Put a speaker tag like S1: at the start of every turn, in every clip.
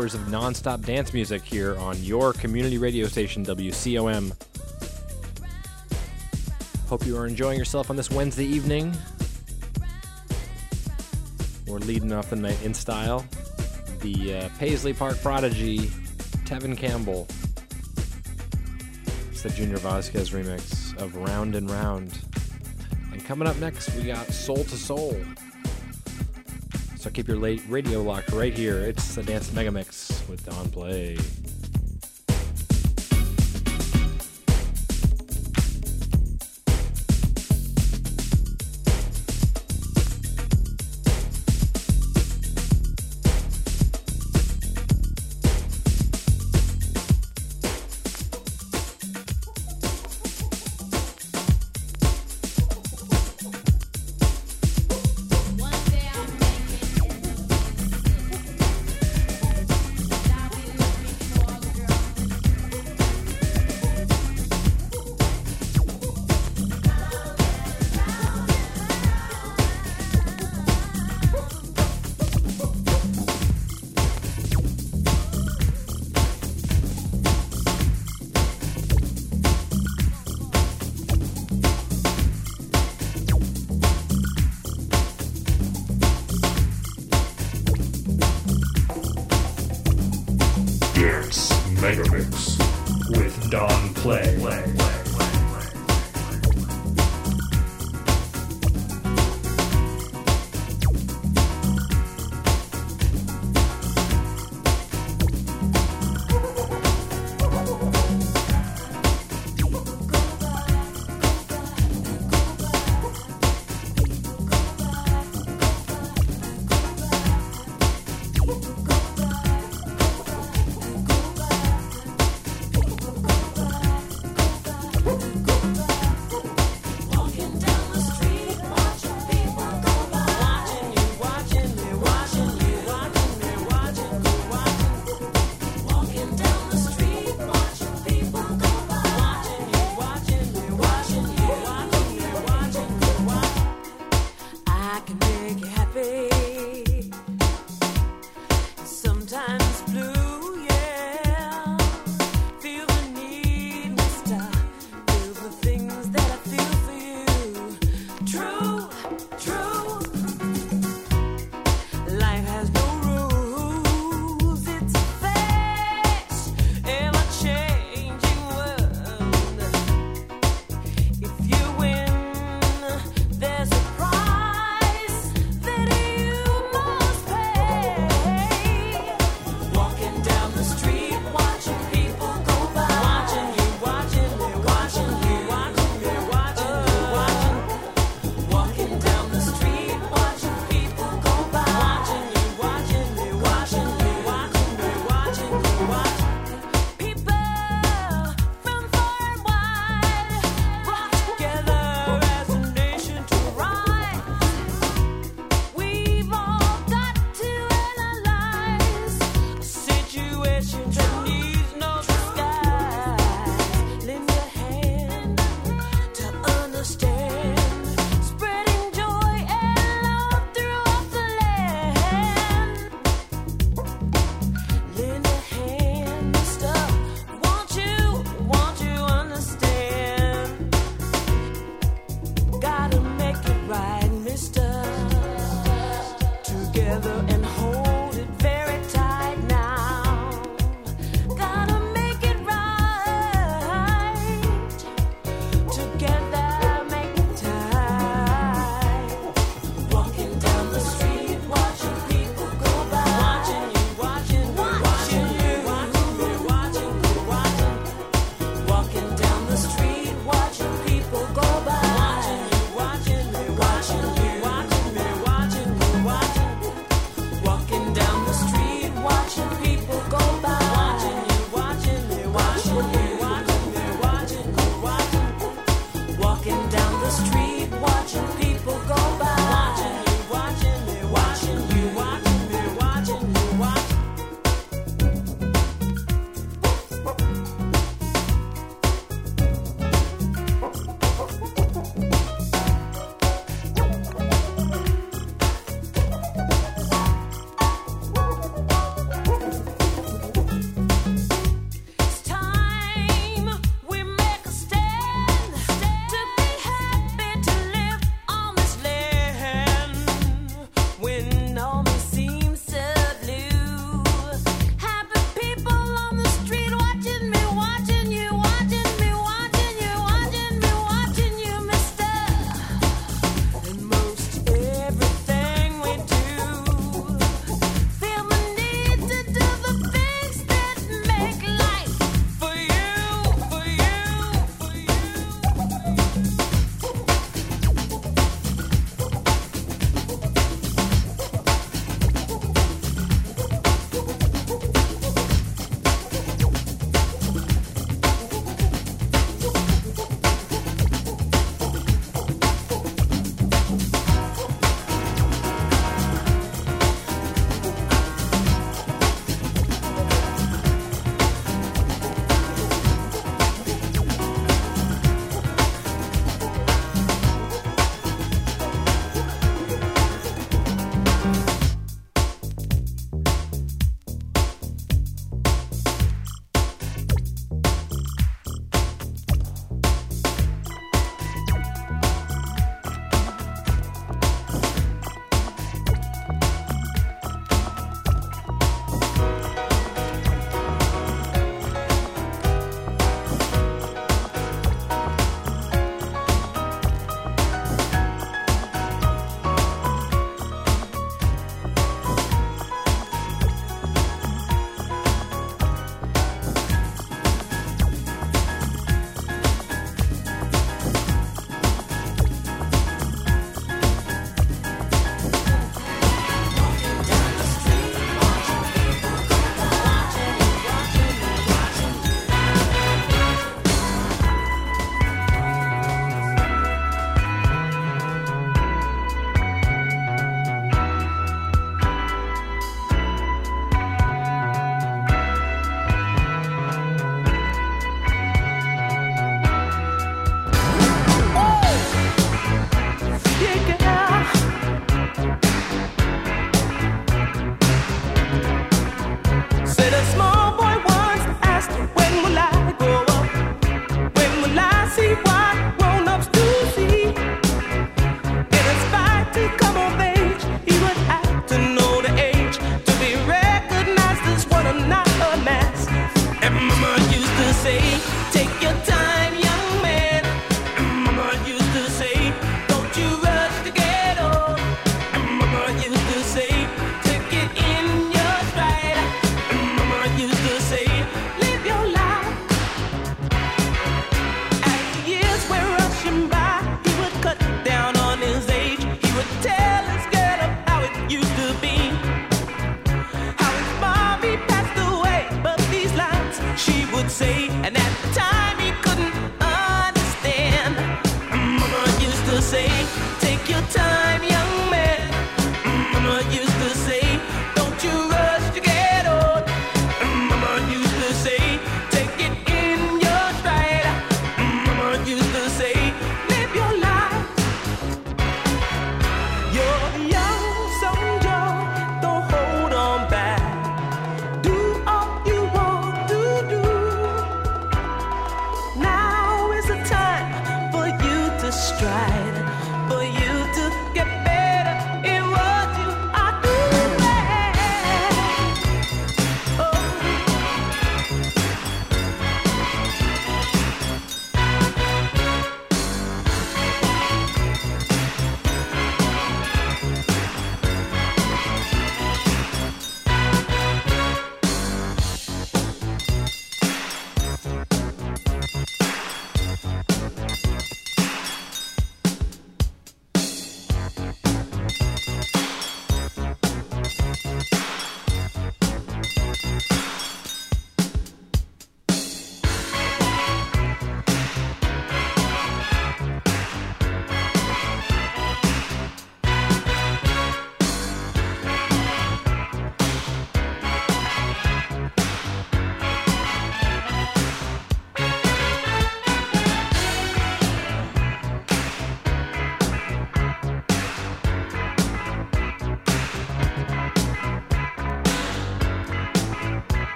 S1: hours of nonstop dance music here on your community radio station, WCOM. Hope you are enjoying yourself on this Wednesday evening. We're leading off the night in style. The uh, Paisley Park Prodigy, Tevin Campbell. It's the Junior Vasquez remix of Round and Round. And coming up next, we got Soul II Soul. So keep your radio locked right here. It's the Dance Mega Mix with Don Play.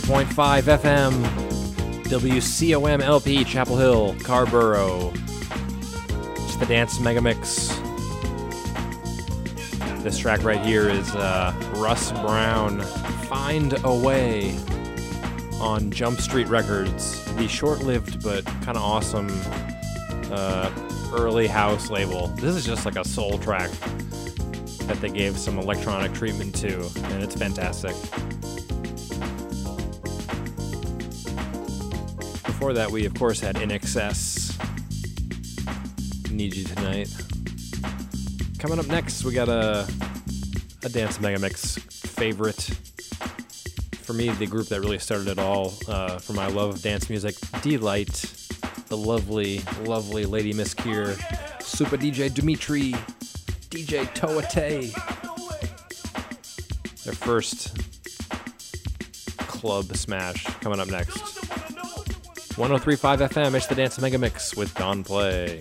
S2: 103.5 FM,
S3: WCOM LP, Chapel Hill, Carrboro. It's the Dance Mega Mix. This track right here is uh, Russ Brown, Find a Way, on Jump Street Records, the short lived but kind of awesome uh, early house label. This is just like a soul track that they gave some electronic treatment to, and it's fantastic. Before that, we of course had INXS. Need You Tonight. Coming up next, we got a a dance mega mix favorite. For me, the group that really started it all, uh, for my love of dance music, Deee-Lite, the lovely, lovely Lady Miss Kier, Super DJ Dmitry, DJ Towa Tei. Their first club smash coming up next. 1035 FM, it's the Dance Mega Mix with Don Play.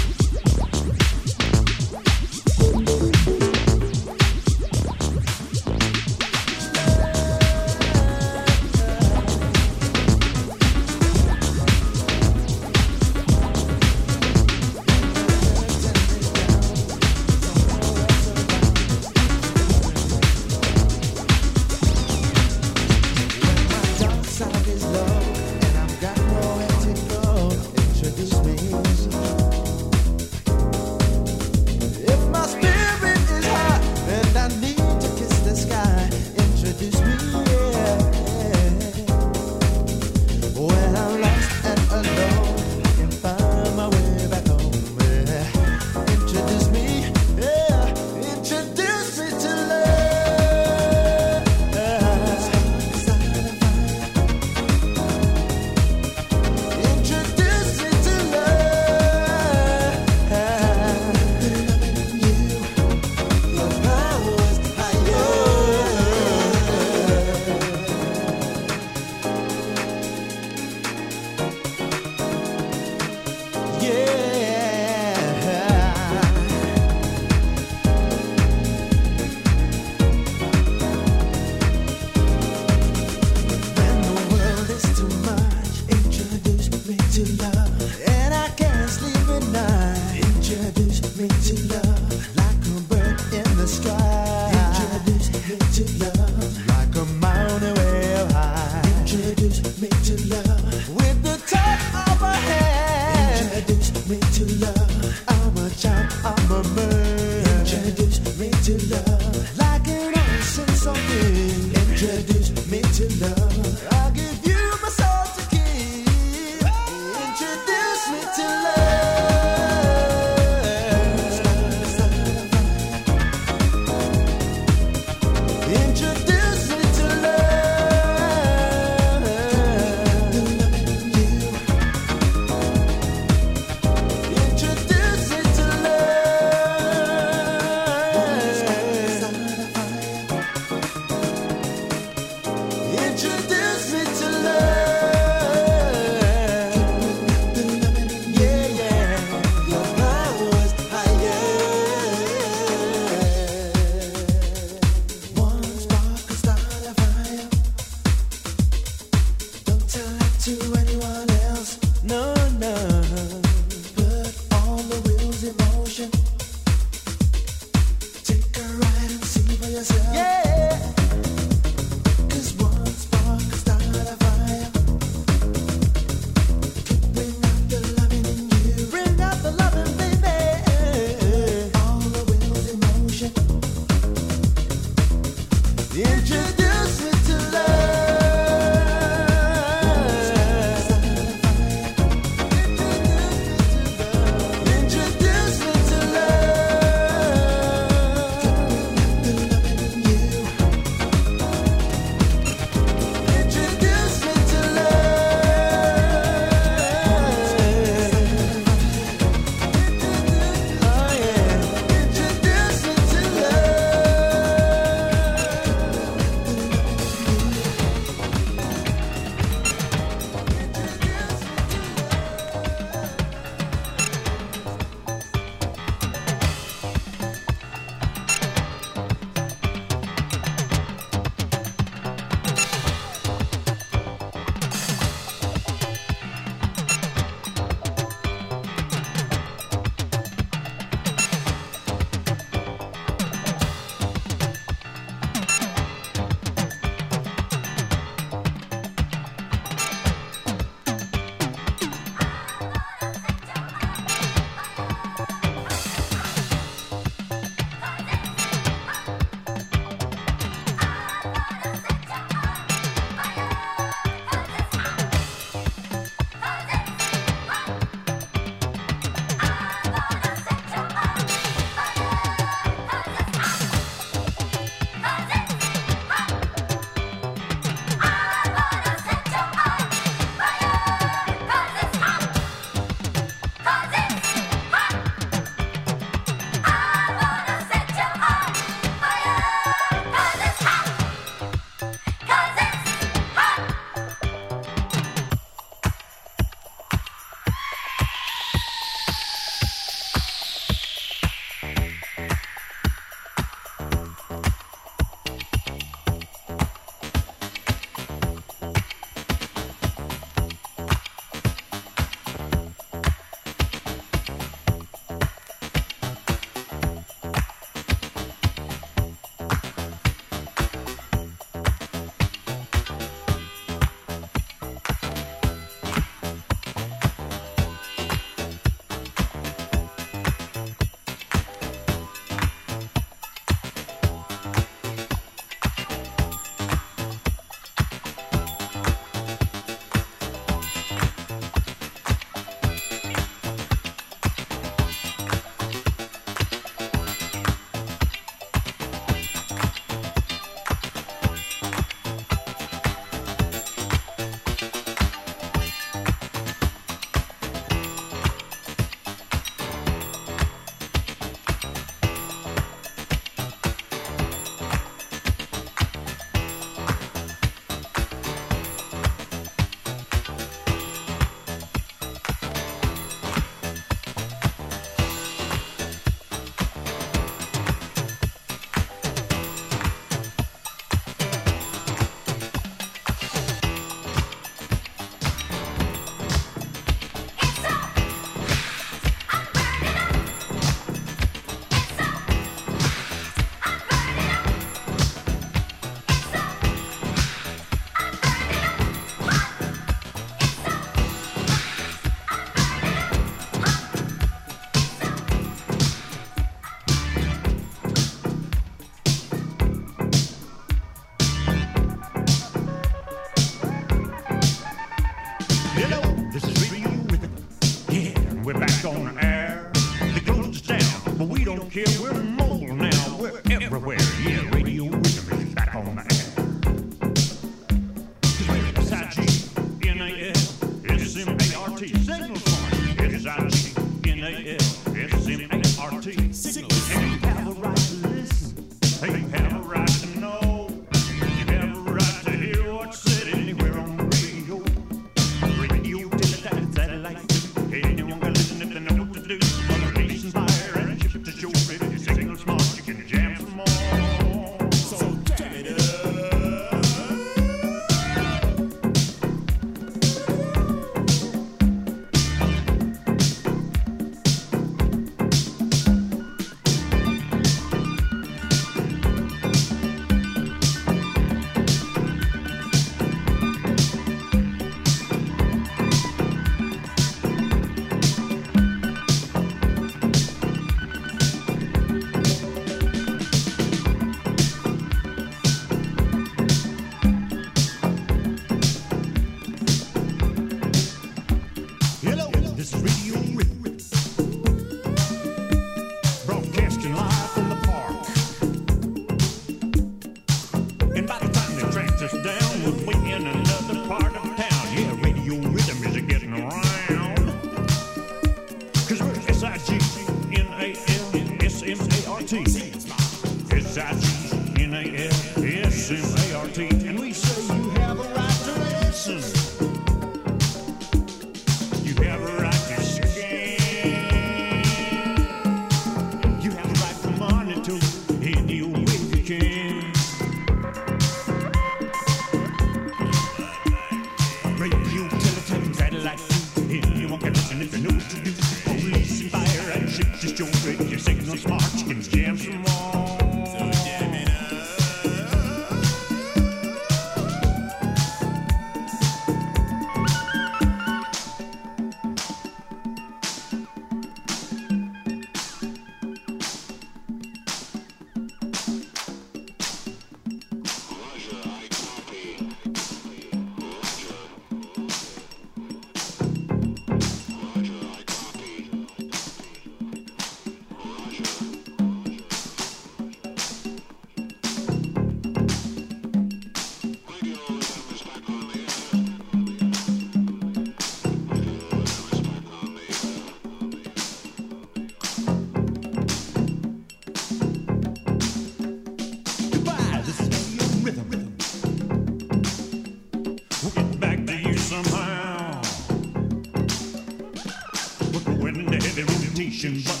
S4: Rotation,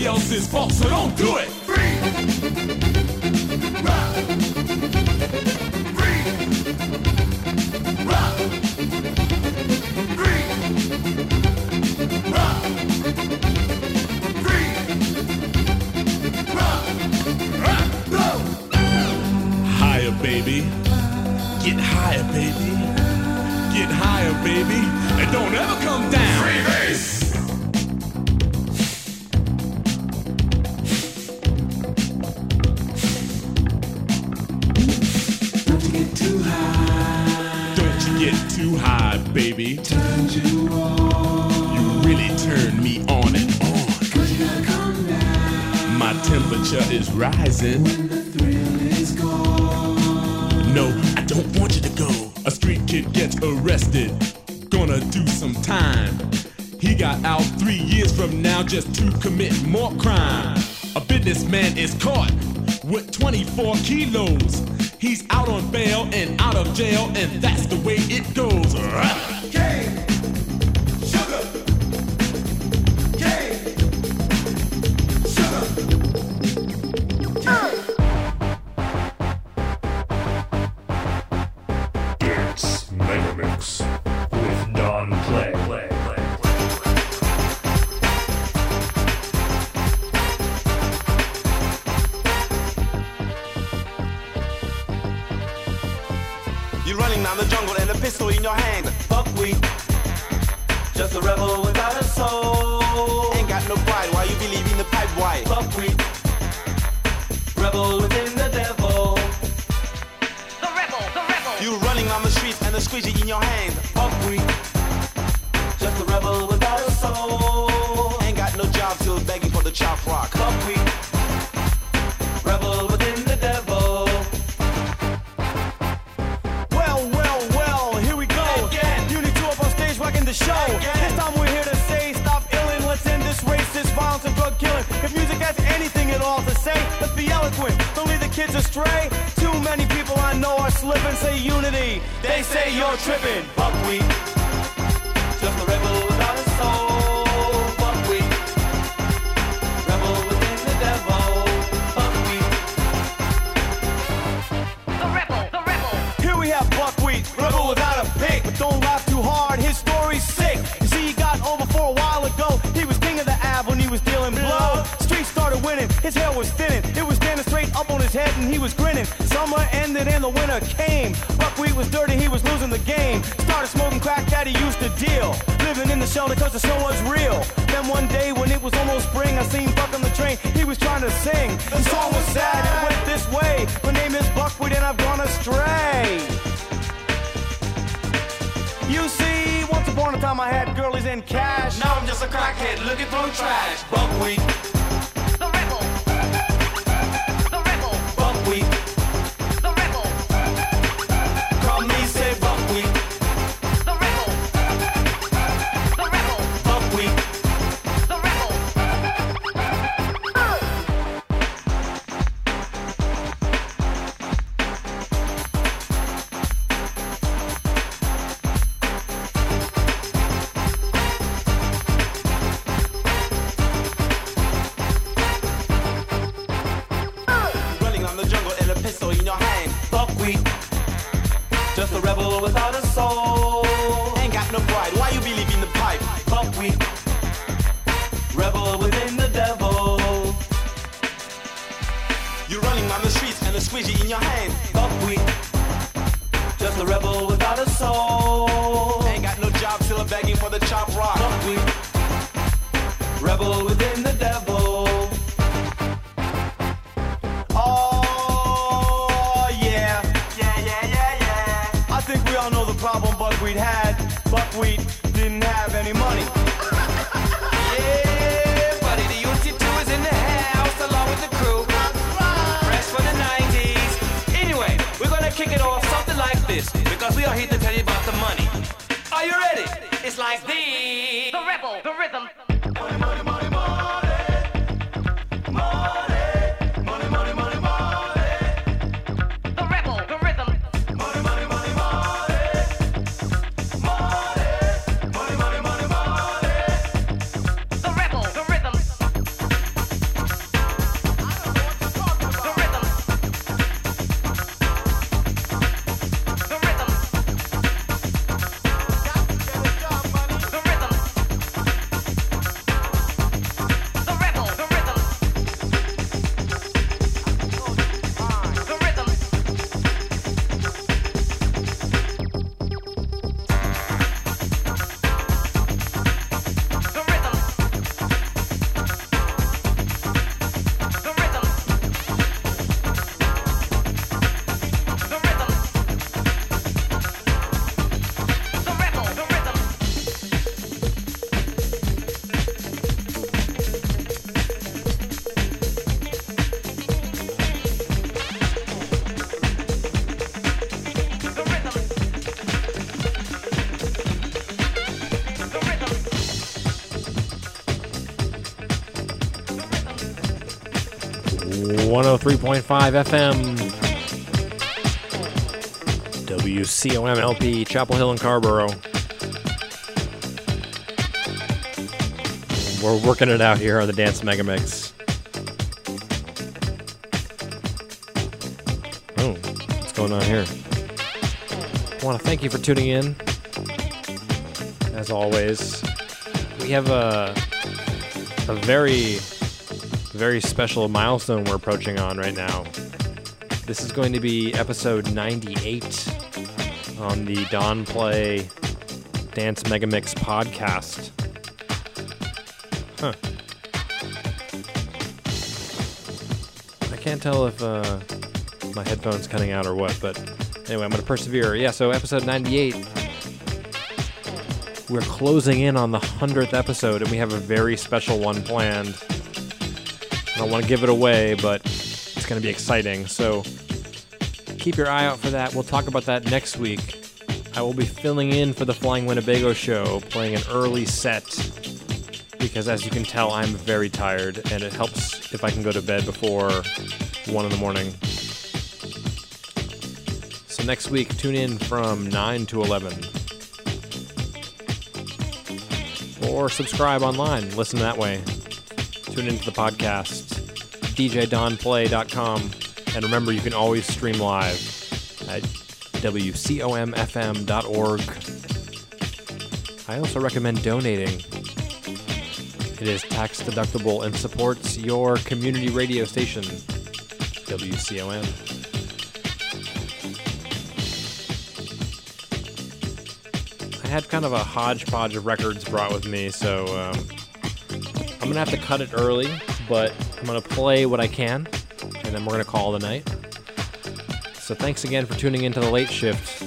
S5: somebody else's fault, so don't
S6: do it. Free. Higher, baby. Get higher, baby. Get higher, baby. And don't ever come down. rising.
S7: When the thrill is gone.
S6: No, I don't want you to go. A street kid gets arrested, gonna do some time. He got out three years from now just to commit more crime. A businessman is caught with 24 kilos on the
S8: streets and a squeegee in your hand. Buckwheat. Just a rebel without a soul. Ain't got no job, still a begging for the chop rock. Buckwheat. Rebel within the devil.
S9: Oh, yeah.
S8: Yeah, yeah, yeah, yeah.
S9: I think we all know the problem Buckwheat had. Buckwheat
S3: 103.5 FM. WCOMLP, Chapel Hill and Carrboro. We're working it out here on the Dance Mega Mix. Oh, what's going on here? I want to thank you for tuning in. As always, we have a a very very special milestone we're approaching on right now. This is going to be episode 98 on the Don Play Dance Megamix podcast. Huh. I can't tell if uh, my headphone's cutting out or what, but anyway, I'm going to persevere. Yeah, so episode 98. We're closing in on the 100th episode, and we have a very special one planned. I don't want to give it away, but it's going to be exciting. So keep your eye out for that. We'll talk about that next week. I will be filling in for the Flying Winnebago show, playing an early set because, as you can tell, I'm very tired, and it helps if I can go to bed before 1 in the morning. So next week, tune in from 9 to 11. Or subscribe online, listen that way. Tune into the podcast, djdonplay.com. And remember, you can always stream live at wcomfm.org. I also recommend donating. It is tax deductible and supports your community radio station, WCOM. I had kind of a hodgepodge of records brought with me, so um, I'm gonna have to cut it early, but I'm gonna play what I can, and then we're gonna call the night. So thanks again for tuning into the late shift.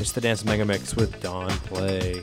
S3: It's the Dance Mega Mix with Don Play.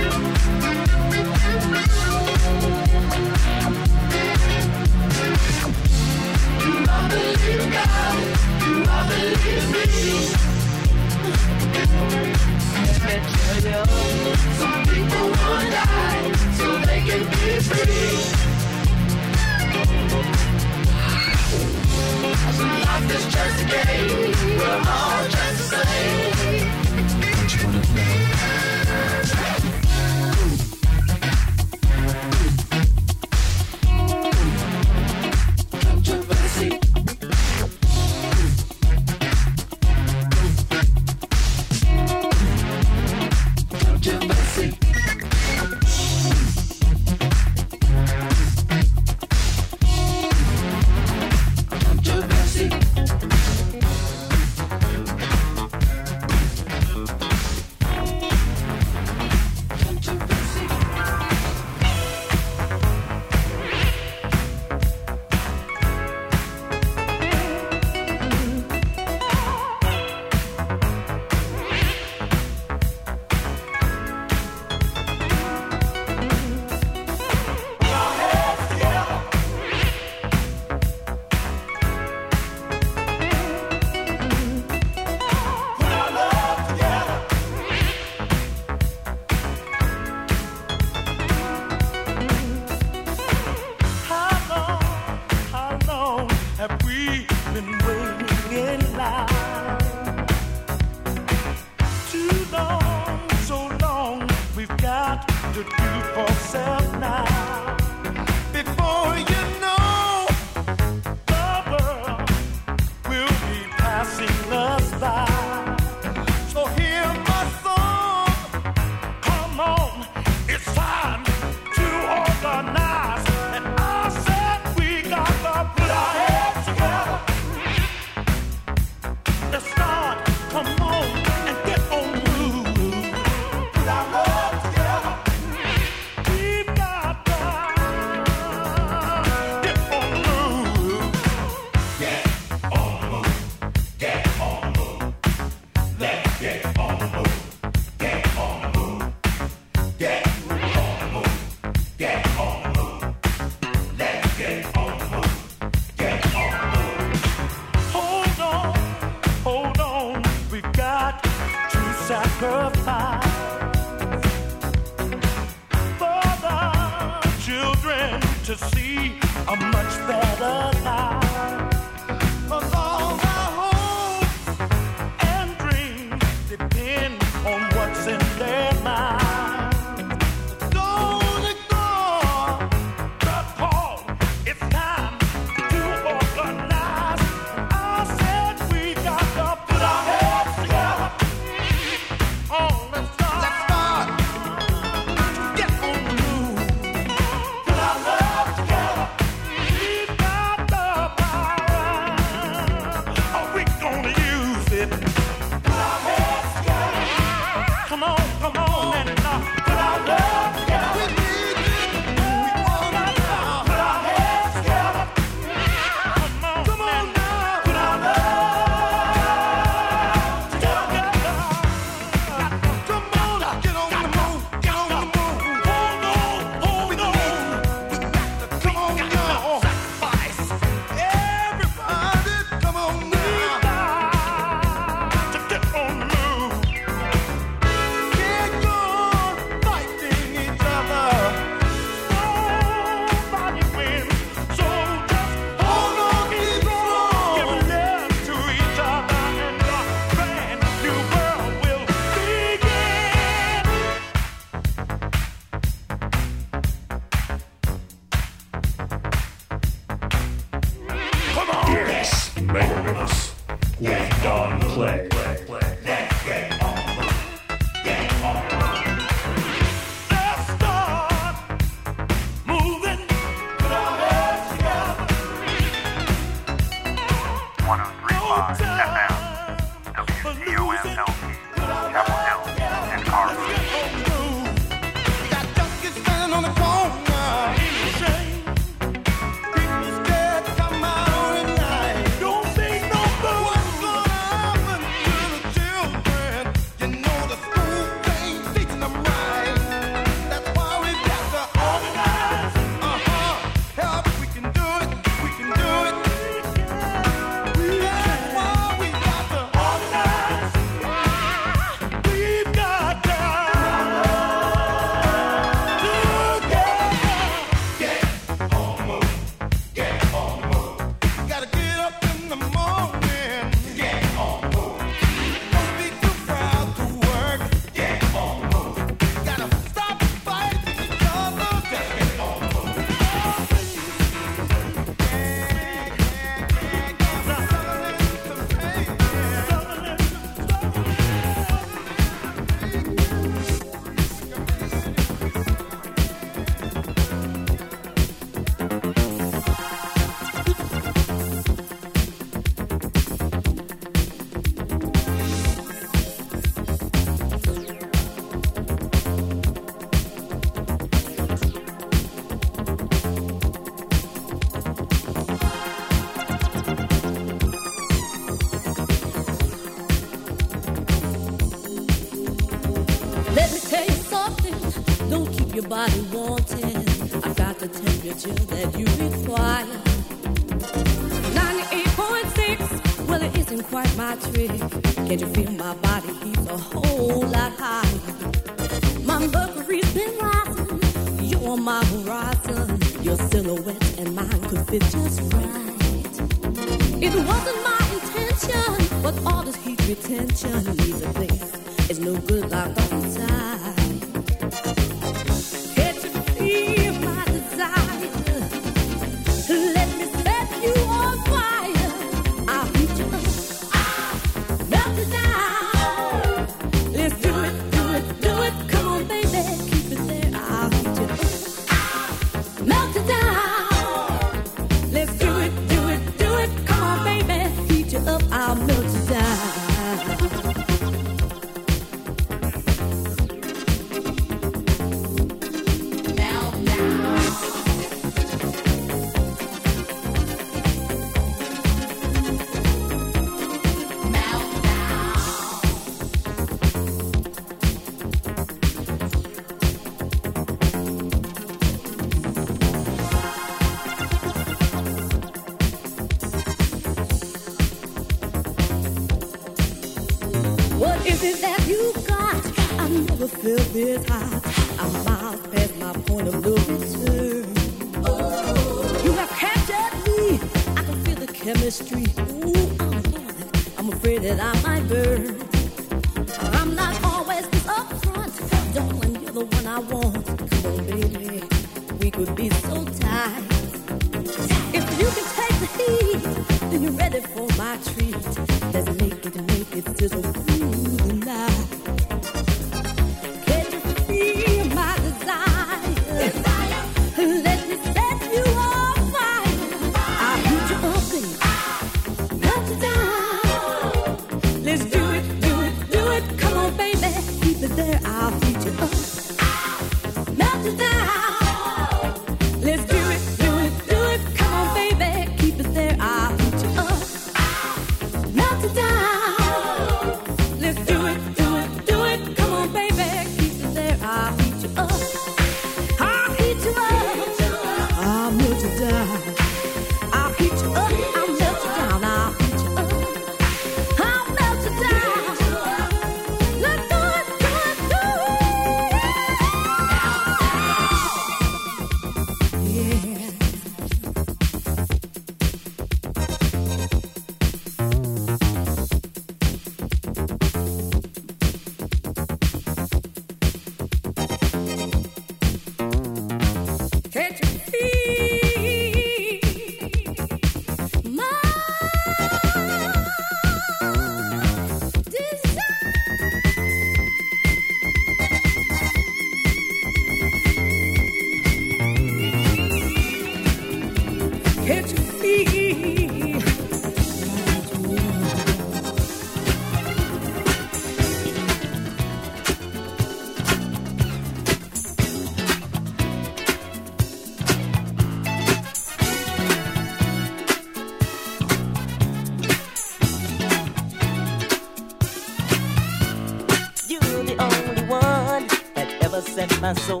S7: my
S10: soul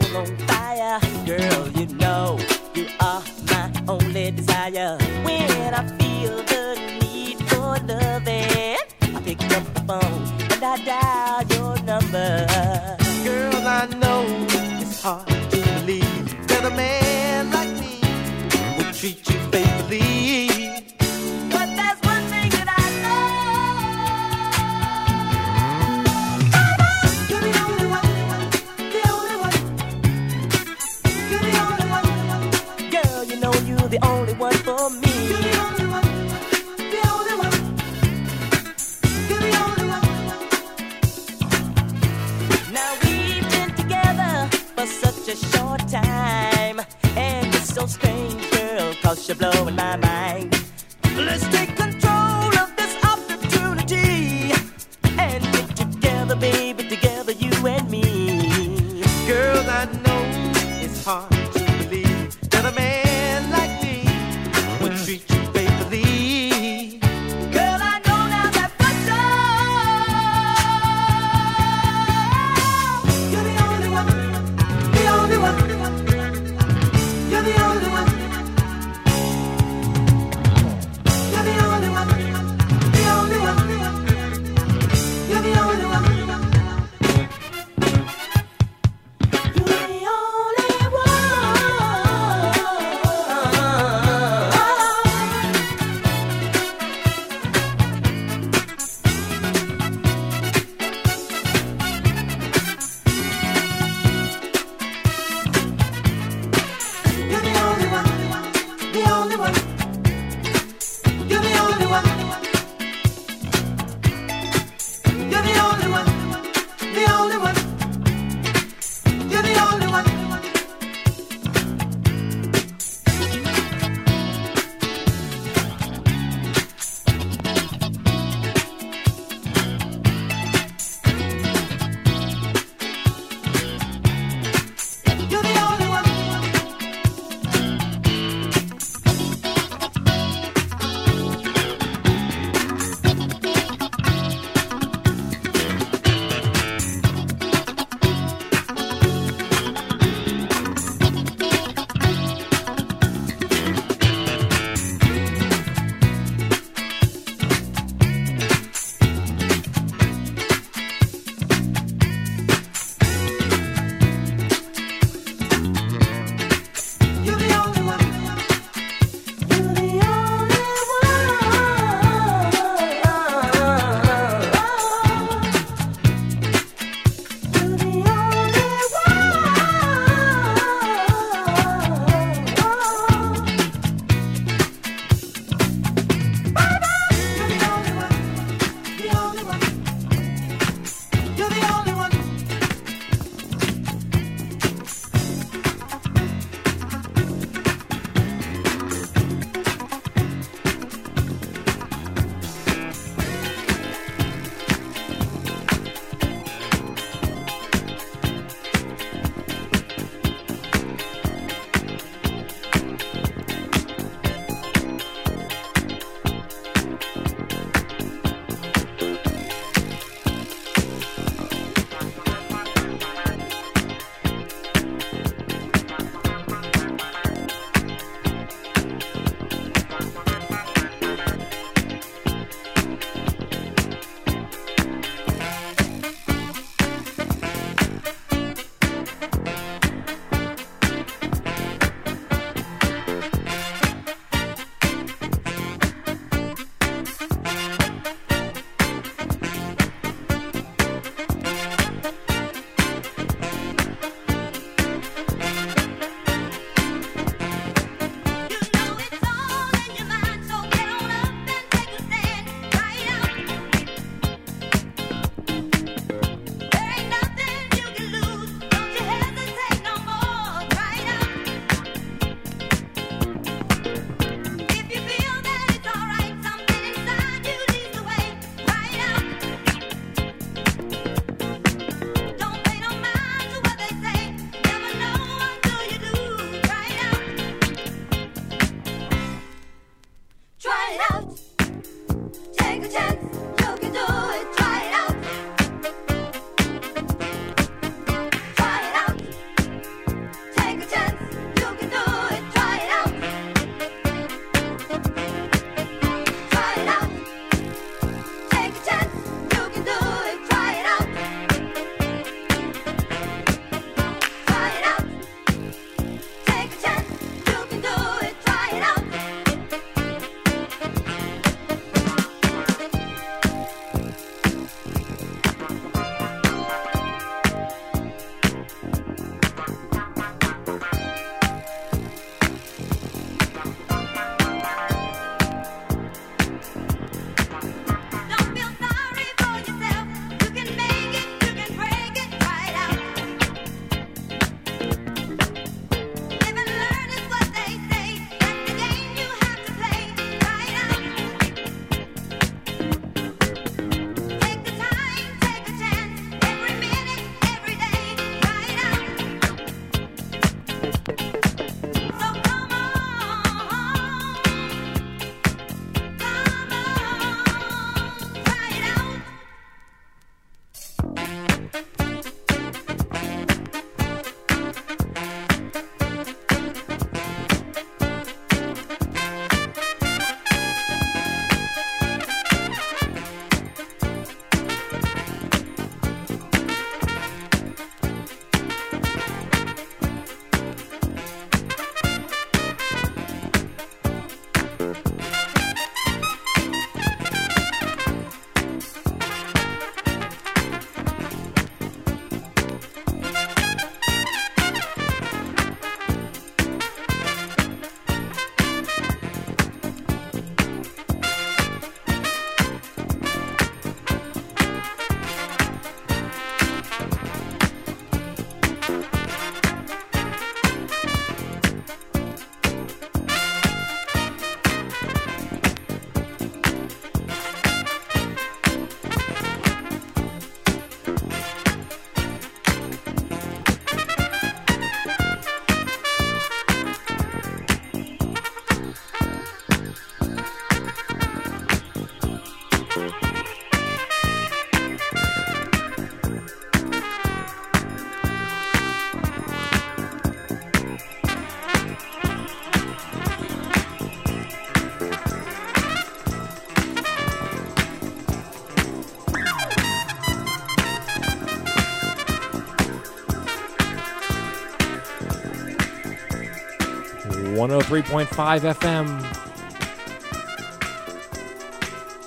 S1: 103.5 FM.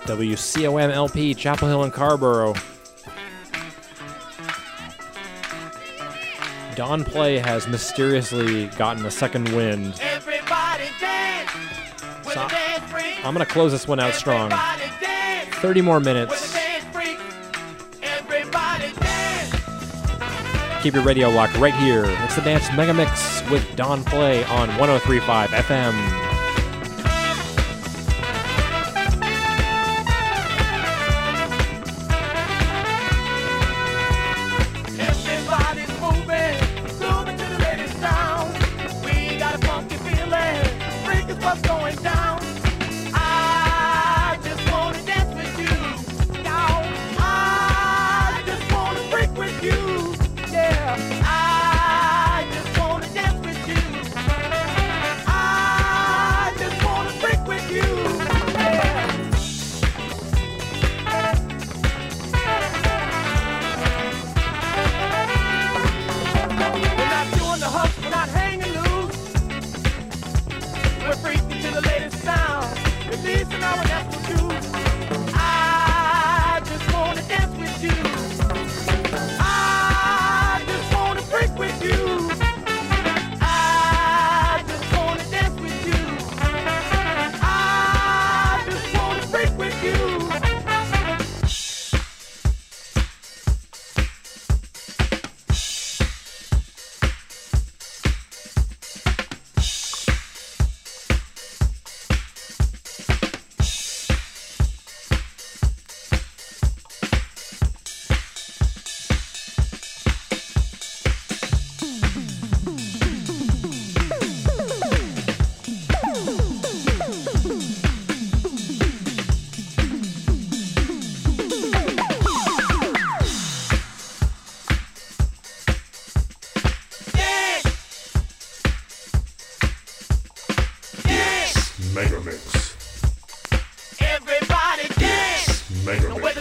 S1: WCOMLP, Chapel Hill and Carrboro. Don Play has mysteriously gotten a second wind. So I'm going to close this one out strong. 30 more minutes. Keep your radio locked right here. It's the Dance Mega Mix with Don Play on 1035 FM.
S11: Megamix.
S7: Everybody dance.
S11: Mega
S12: Mix.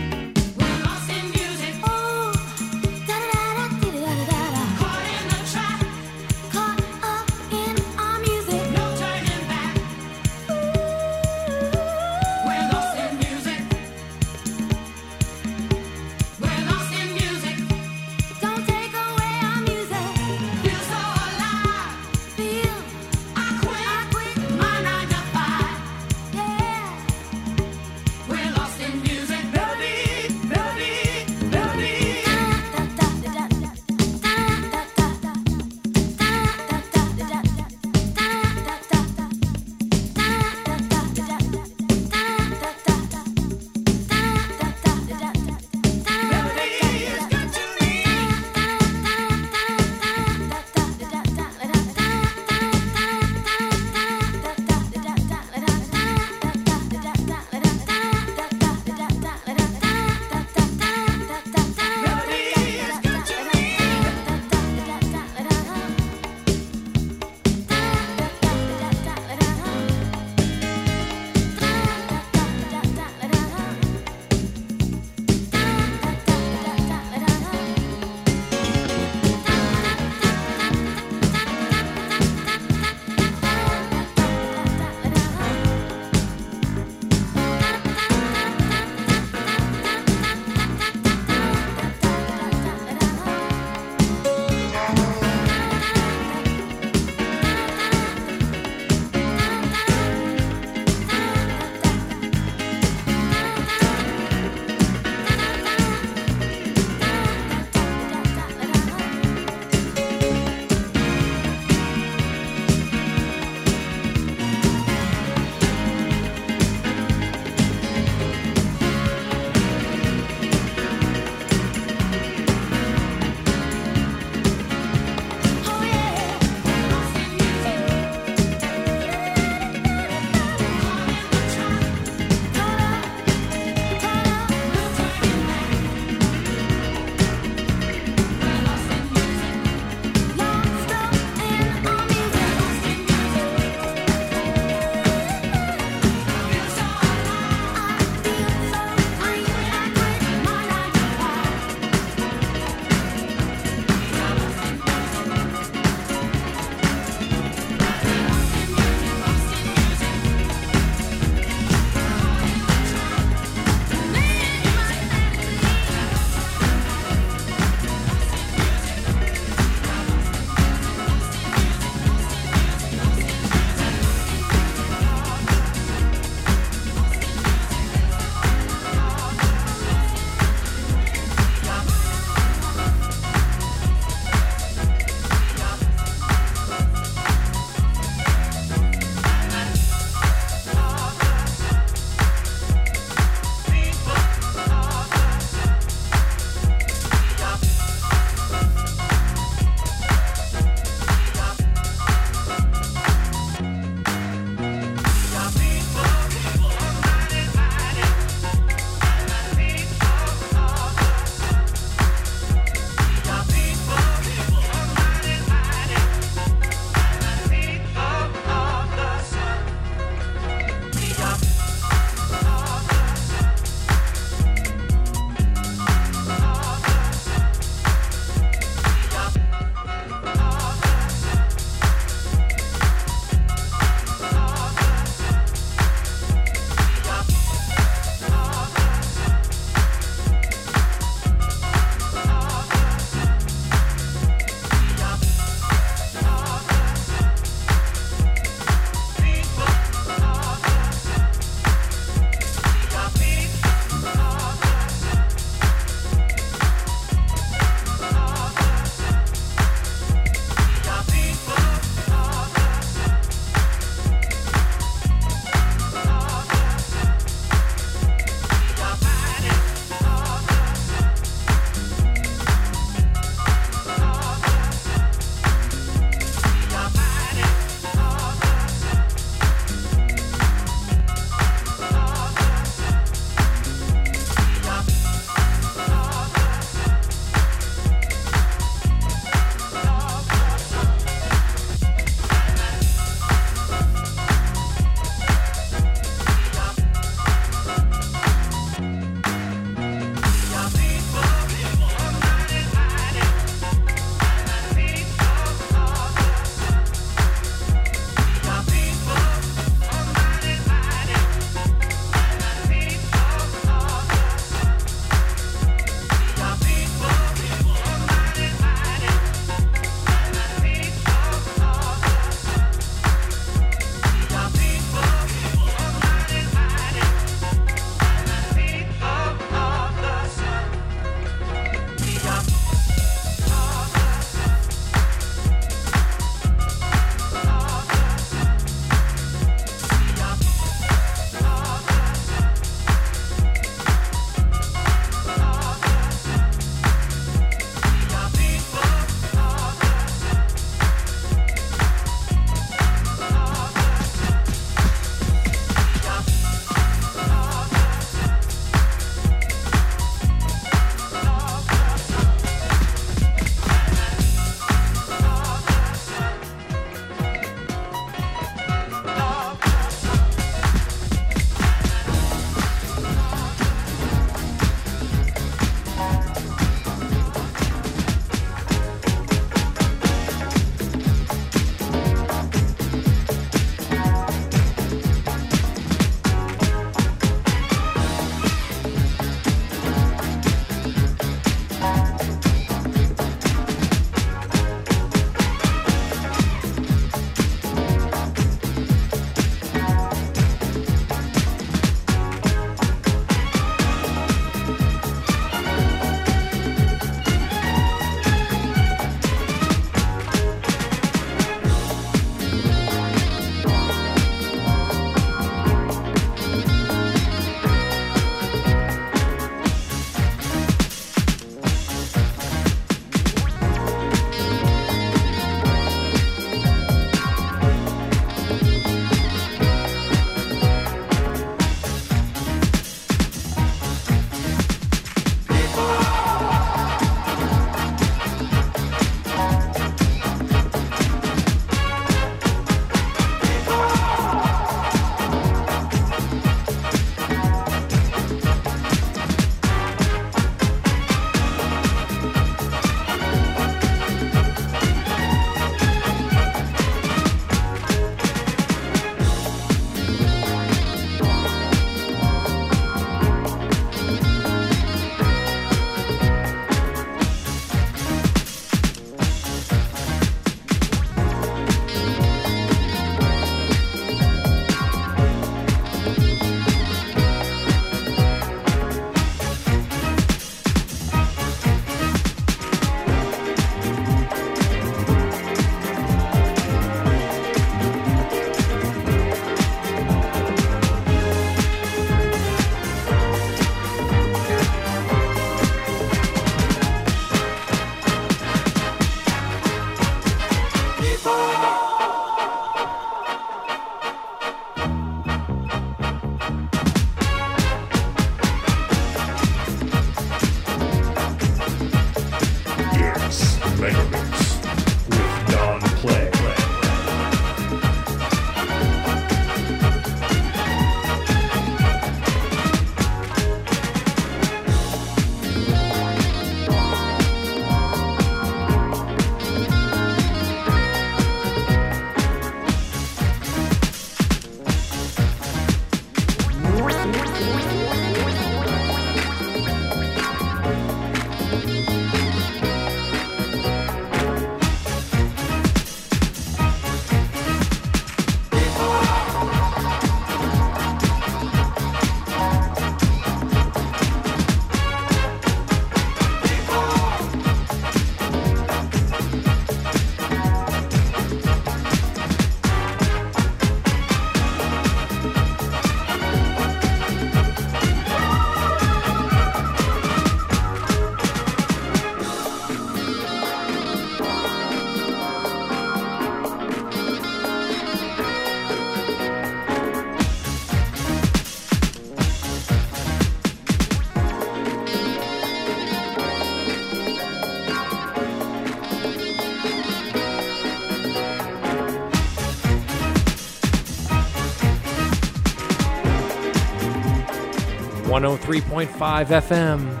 S3: 103.5 FM,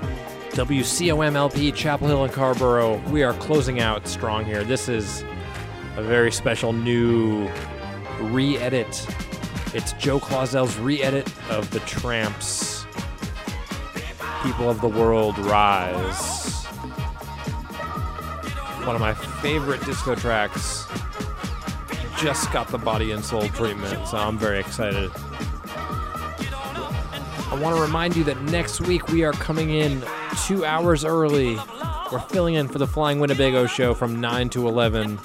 S3: WCOM LP, Chapel Hill and Carrboro. We are closing out strong here. This is a very special new re edit. It's Joe Claussell's re edit of The Trammps. People of the World Rise. One of my favorite disco tracks. Just got the body and soul treatment, so I'm very excited. I want to remind you that next week we are coming in two hours early. We're filling in for the Flying Winnebago show from 9 to 11.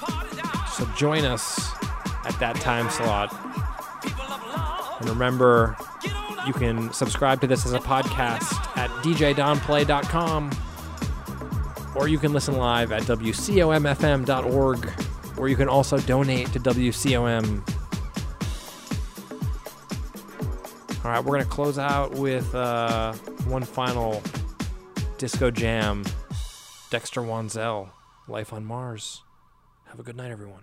S3: So join us at that time slot. And remember, you can subscribe to this as a podcast at djdonplay.com or you can listen live at wcomfm.org or you can also donate to WCOM. All right, we're going to close out with uh, one final disco jam Dexter Wansel, Life on Mars. Have a good night, everyone.